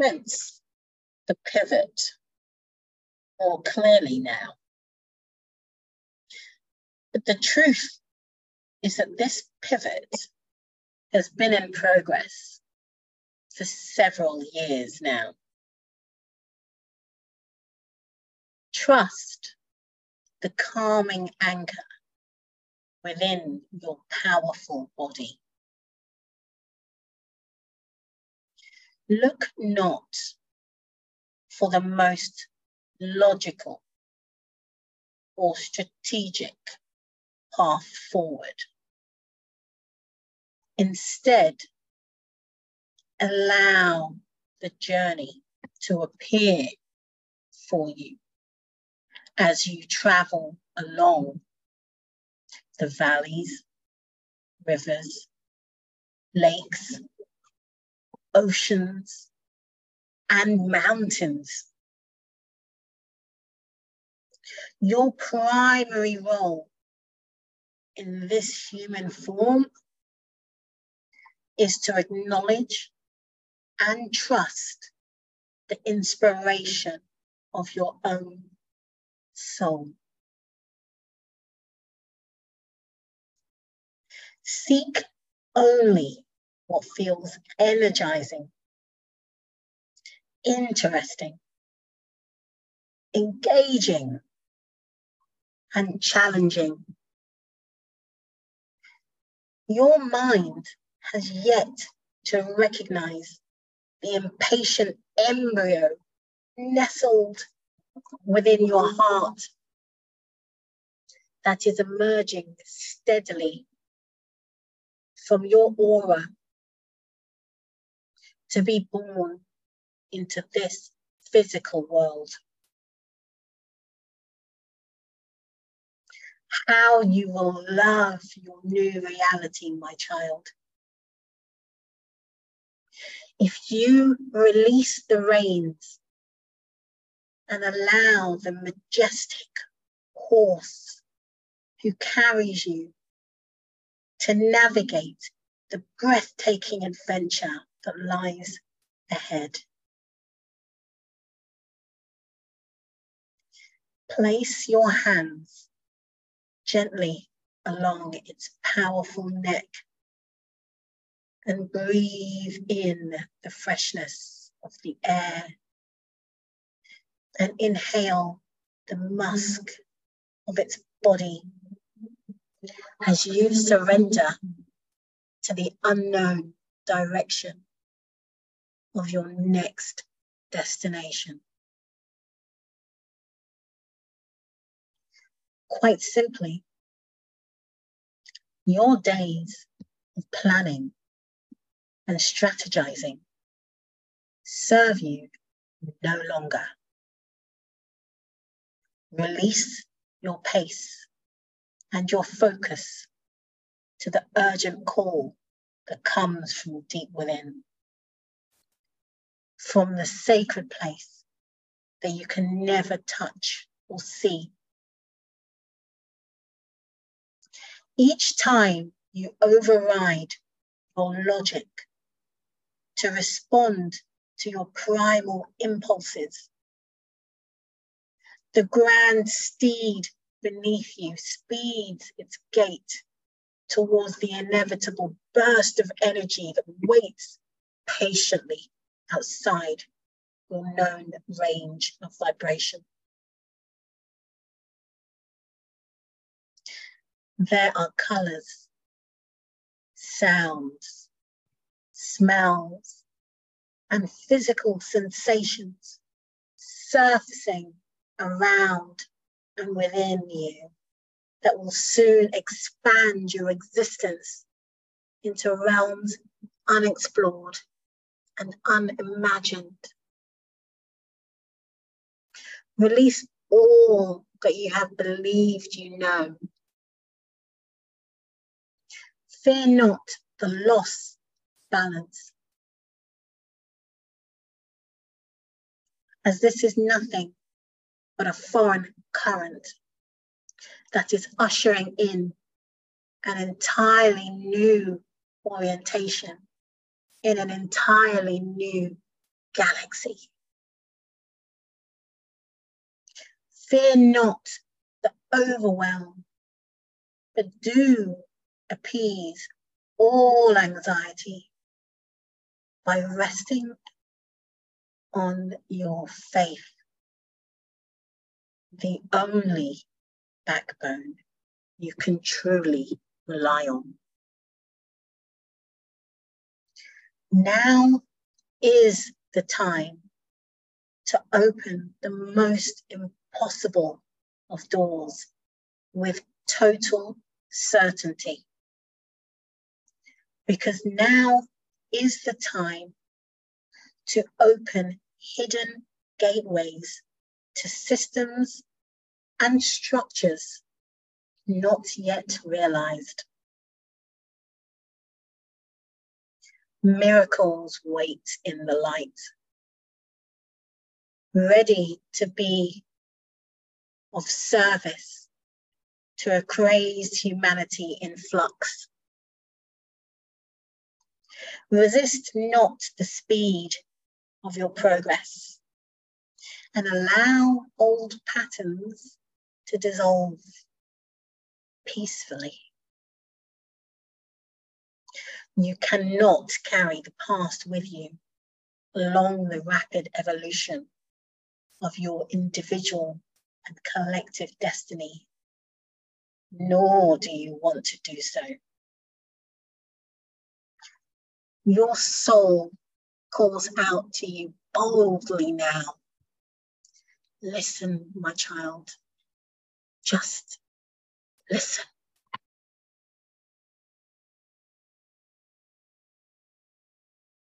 sense the pivot more clearly now. But the truth is that this pivot has been in progress for several years now. Trust the calming anchor within your powerful body. Look not for the most logical or strategic path forward. Instead, allow the journey to appear for you as you travel along the valleys, rivers, lakes, oceans, and mountains. Your primary role in this human form is to acknowledge and trust the inspiration of your own soul. Seek only what feels energizing, interesting, engaging, and challenging. Your mind has yet to recognize the impatient embryo nestled within your heart that is emerging steadily from your aura to be born into this physical world. How you will love your new reality, my child. If you release the reins and allow the majestic horse who carries you to navigate the breathtaking adventure that lies ahead. Place your hands gently along its powerful neck and breathe in the freshness of the air and inhale the musk of its body as you surrender to the unknown direction of your next destination. Quite simply, your days of planning and strategizing serve you no longer. Release your pace and your focus to the urgent call that comes from deep within, from the sacred place that you can never touch or see. Each time you override your logic to respond to your primal impulses, the grand steed beneath you speeds its gait towards the inevitable burst of energy that waits patiently outside your known range of vibration. There are colors, sounds, smells, and physical sensations surfacing around and within you that will soon expand your existence into realms unexplored and unimagined. Release all that you have believed you know. Fear not the loss balance. As this is nothing but a foreign current that is ushering in an entirely new orientation in an entirely new galaxy. Fear not the overwhelm, but do appease all anxiety by resting on your faith, the only backbone you can truly rely on. Now is the time to open the most impossible of doors with total certainty. Because now is the time to open hidden gateways to systems and structures not yet realized. Miracles wait in the light, ready to be of service to a crazed humanity in flux. Resist not the speed of your progress and allow old patterns to dissolve peacefully. You cannot carry the past with you along the rapid evolution of your individual and collective destiny, nor do you want to do so. Your soul calls out to you boldly now. Listen, my child. Just listen.